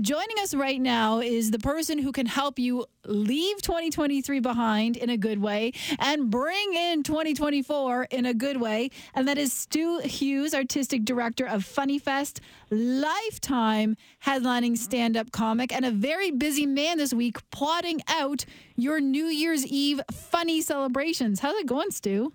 Joining us right now is the person who can help you leave 2023 behind in a good way and bring in 2024 in a good way. And that is Stu Hughes, Artistic Director of Funny Fest, lifetime headlining stand up comic, and a very busy man this week plotting out your New Year's Eve funny celebrations. How's it going, Stu?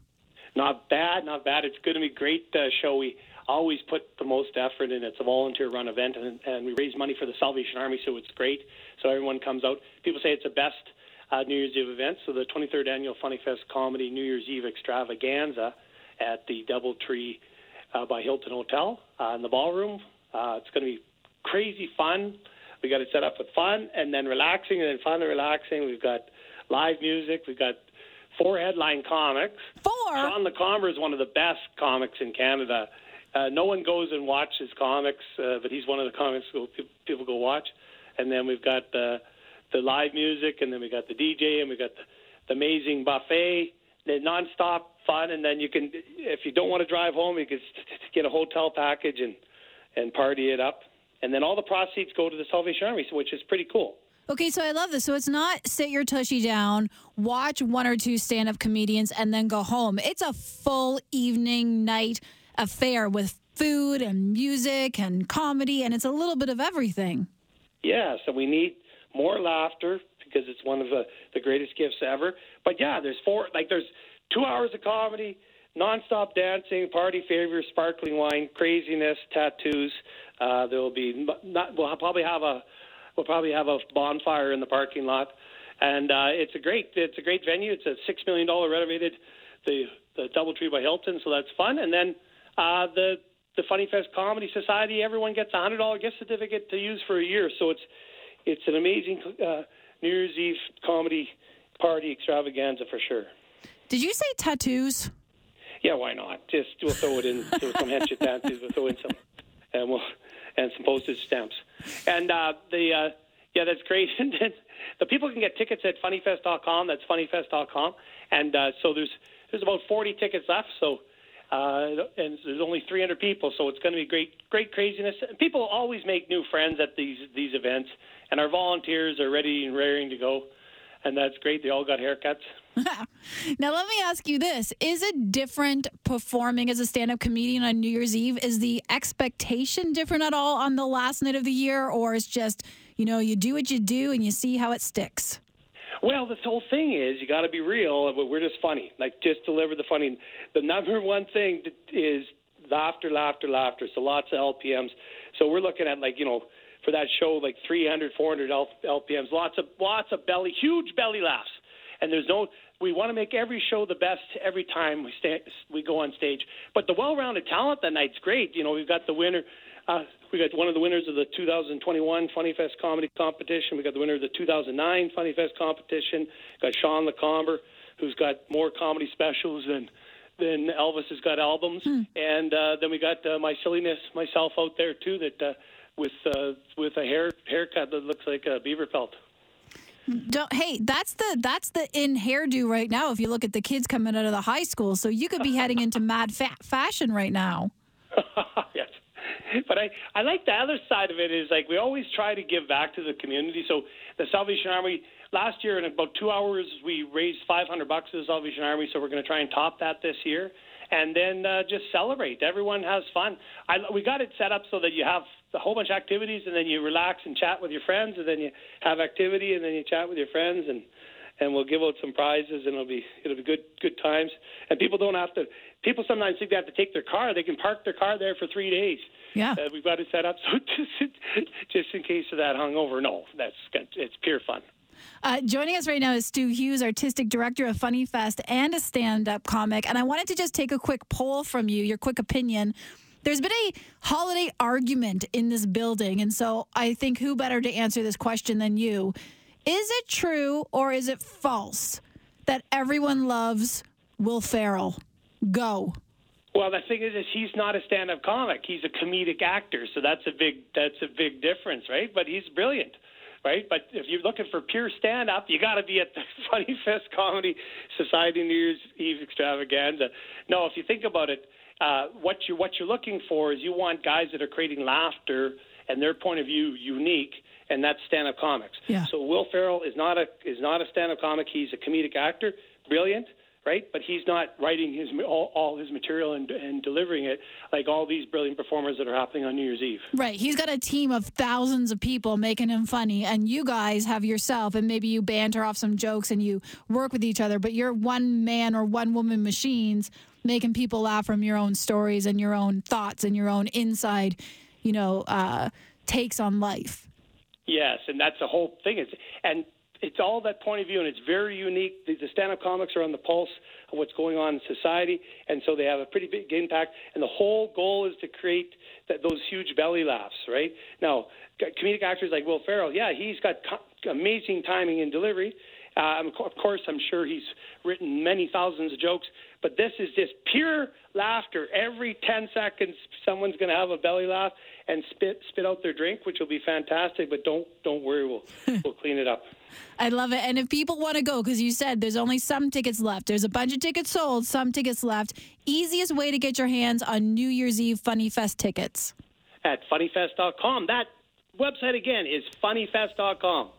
Not bad, not bad. It's going to be a great uh, show. We always put the most effort in. It's a volunteer run event, and, and we raise money for the Salvation Army, so it's great. So everyone comes out. People say it's the best uh, New Year's Eve event. So the 23rd annual Funny Fest Comedy New Year's Eve extravaganza at the DoubleTree uh, by Hilton Hotel uh, in the ballroom. Uh, it's going to be crazy fun. We got it set up with fun and then relaxing, and then fun and relaxing. We've got live music. We've got four headline comics. Four. Sean LeComber is one of the best comics in Canada. Uh, no one goes and watches comics, uh, but he's one of the comics people go watch. And then we've got the the live music, and then we got the DJ, and we got the, the amazing buffet, the nonstop fun. And then you can, if you don't want to drive home, you can get a hotel package and and party it up. And then all the proceeds go to the Salvation Army, which is pretty cool. Okay, so I love this. So it's not sit your tushy down, watch one or two stand up comedians, and then go home. It's a full evening, night affair with food and music and comedy, and it's a little bit of everything. Yeah, so we need more laughter because it's one of the, the greatest gifts ever. But yeah, there's four, like there's two hours of comedy, nonstop dancing, party favors, sparkling wine, craziness, tattoos. Uh, there will be not. We'll probably have a we'll probably have a bonfire in the parking lot, and uh, it's a great it's a great venue. It's a six million dollar renovated the the DoubleTree by Hilton, so that's fun. And then uh, the the Funny Fest Comedy Society, everyone gets a hundred dollar gift certificate to use for a year. So it's it's an amazing uh, New Year's Eve comedy party extravaganza for sure. Did you say tattoos? Yeah, why not? Just we'll throw it in throw some headshot tattoos. We'll throw in some and we'll and some postage stamps. And uh, the uh, yeah, that's great. And then the people can get tickets at funnyfest.com. That's funnyfest.com. And uh, so there's there's about 40 tickets left. So uh, and there's only 300 people, so it's going to be great, great craziness. People always make new friends at these these events, and our volunteers are ready and raring to go, and that's great. They all got haircuts. now let me ask you this: Is it different performing as a stand-up comedian on New Year's Eve? Is the expectation different at all on the last night of the year, or is just you know you do what you do and you see how it sticks? Well, this whole thing is you got to be real, we're just funny. Like just deliver the funny. The number one thing is laughter, laughter, laughter. So lots of LPMs. So we're looking at like you know for that show like 300, 400 LPMs. Lots of lots of belly, huge belly laughs. And there's no. We want to make every show the best every time we stay, we go on stage. But the well-rounded talent that night's great. You know, we've got the winner. Uh, we got one of the winners of the 2021 Funny Fest comedy competition. We got the winner of the 2009 Funny Fest competition. Got Sean LeComber, who's got more comedy specials than than Elvis has got albums. Hmm. And uh, then we got uh, my silliness myself out there too, that uh, with uh, with a hair haircut that looks like a beaver pelt. Don't, hey, that's the that's the in hairdo right now. If you look at the kids coming out of the high school, so you could be heading into mad fa- fashion right now. yes, but I, I like the other side of it is like we always try to give back to the community. So the Salvation Army last year in about two hours we raised 500 bucks to the Salvation Army. So we're going to try and top that this year, and then uh, just celebrate. Everyone has fun. I, we got it set up so that you have a whole bunch of activities, and then you relax and chat with your friends, and then you have activity, and then you chat with your friends, and and we'll give out some prizes, and it'll be it'll be good good times. And people don't have to. People sometimes think they have to take their car. They can park their car there for three days. Yeah, uh, we've got it set up so just just in case of that hungover. No, that's it's pure fun. Uh, joining us right now is Stu Hughes, artistic director of Funny Fest and a stand-up comic. And I wanted to just take a quick poll from you, your quick opinion. There's been a holiday argument in this building, and so I think who better to answer this question than you? Is it true or is it false that everyone loves Will Ferrell? Go. Well, the thing is, is he's not a stand-up comic. He's a comedic actor, so that's a big that's a big difference, right? But he's brilliant, right? But if you're looking for pure stand-up, you got to be at the Funny Fest Comedy Society New Year's Eve extravaganza. No, if you think about it, uh, what you what you're looking for is you want guys that are creating laughter and their point of view unique, and that's stand-up comics. Yeah. So Will Ferrell is not a is not a stand-up comic. He's a comedic actor, brilliant, right? But he's not writing his all, all his material and, and delivering it like all these brilliant performers that are happening on New Year's Eve. Right. He's got a team of thousands of people making him funny, and you guys have yourself, and maybe you banter off some jokes and you work with each other, but you're one man or one woman machines making people laugh from your own stories and your own thoughts and your own inside, you know, uh, takes on life. Yes, and that's the whole thing. It's and it's all that point of view, and it's very unique. The, the stand-up comics are on the pulse of what's going on in society, and so they have a pretty big impact. And the whole goal is to create that, those huge belly laughs. Right now, comedic actors like Will Ferrell, yeah, he's got co- amazing timing and delivery. Um, of course, I'm sure he's written many thousands of jokes, but this is just pure laughter. Every 10 seconds, someone's going to have a belly laugh and spit spit out their drink, which will be fantastic. But don't don't worry, we'll we'll clean it up. I love it. And if people want to go, because you said there's only some tickets left, there's a bunch of tickets sold, some tickets left. Easiest way to get your hands on New Year's Eve Funny Fest tickets at funnyfest.com. That website again is funnyfest.com.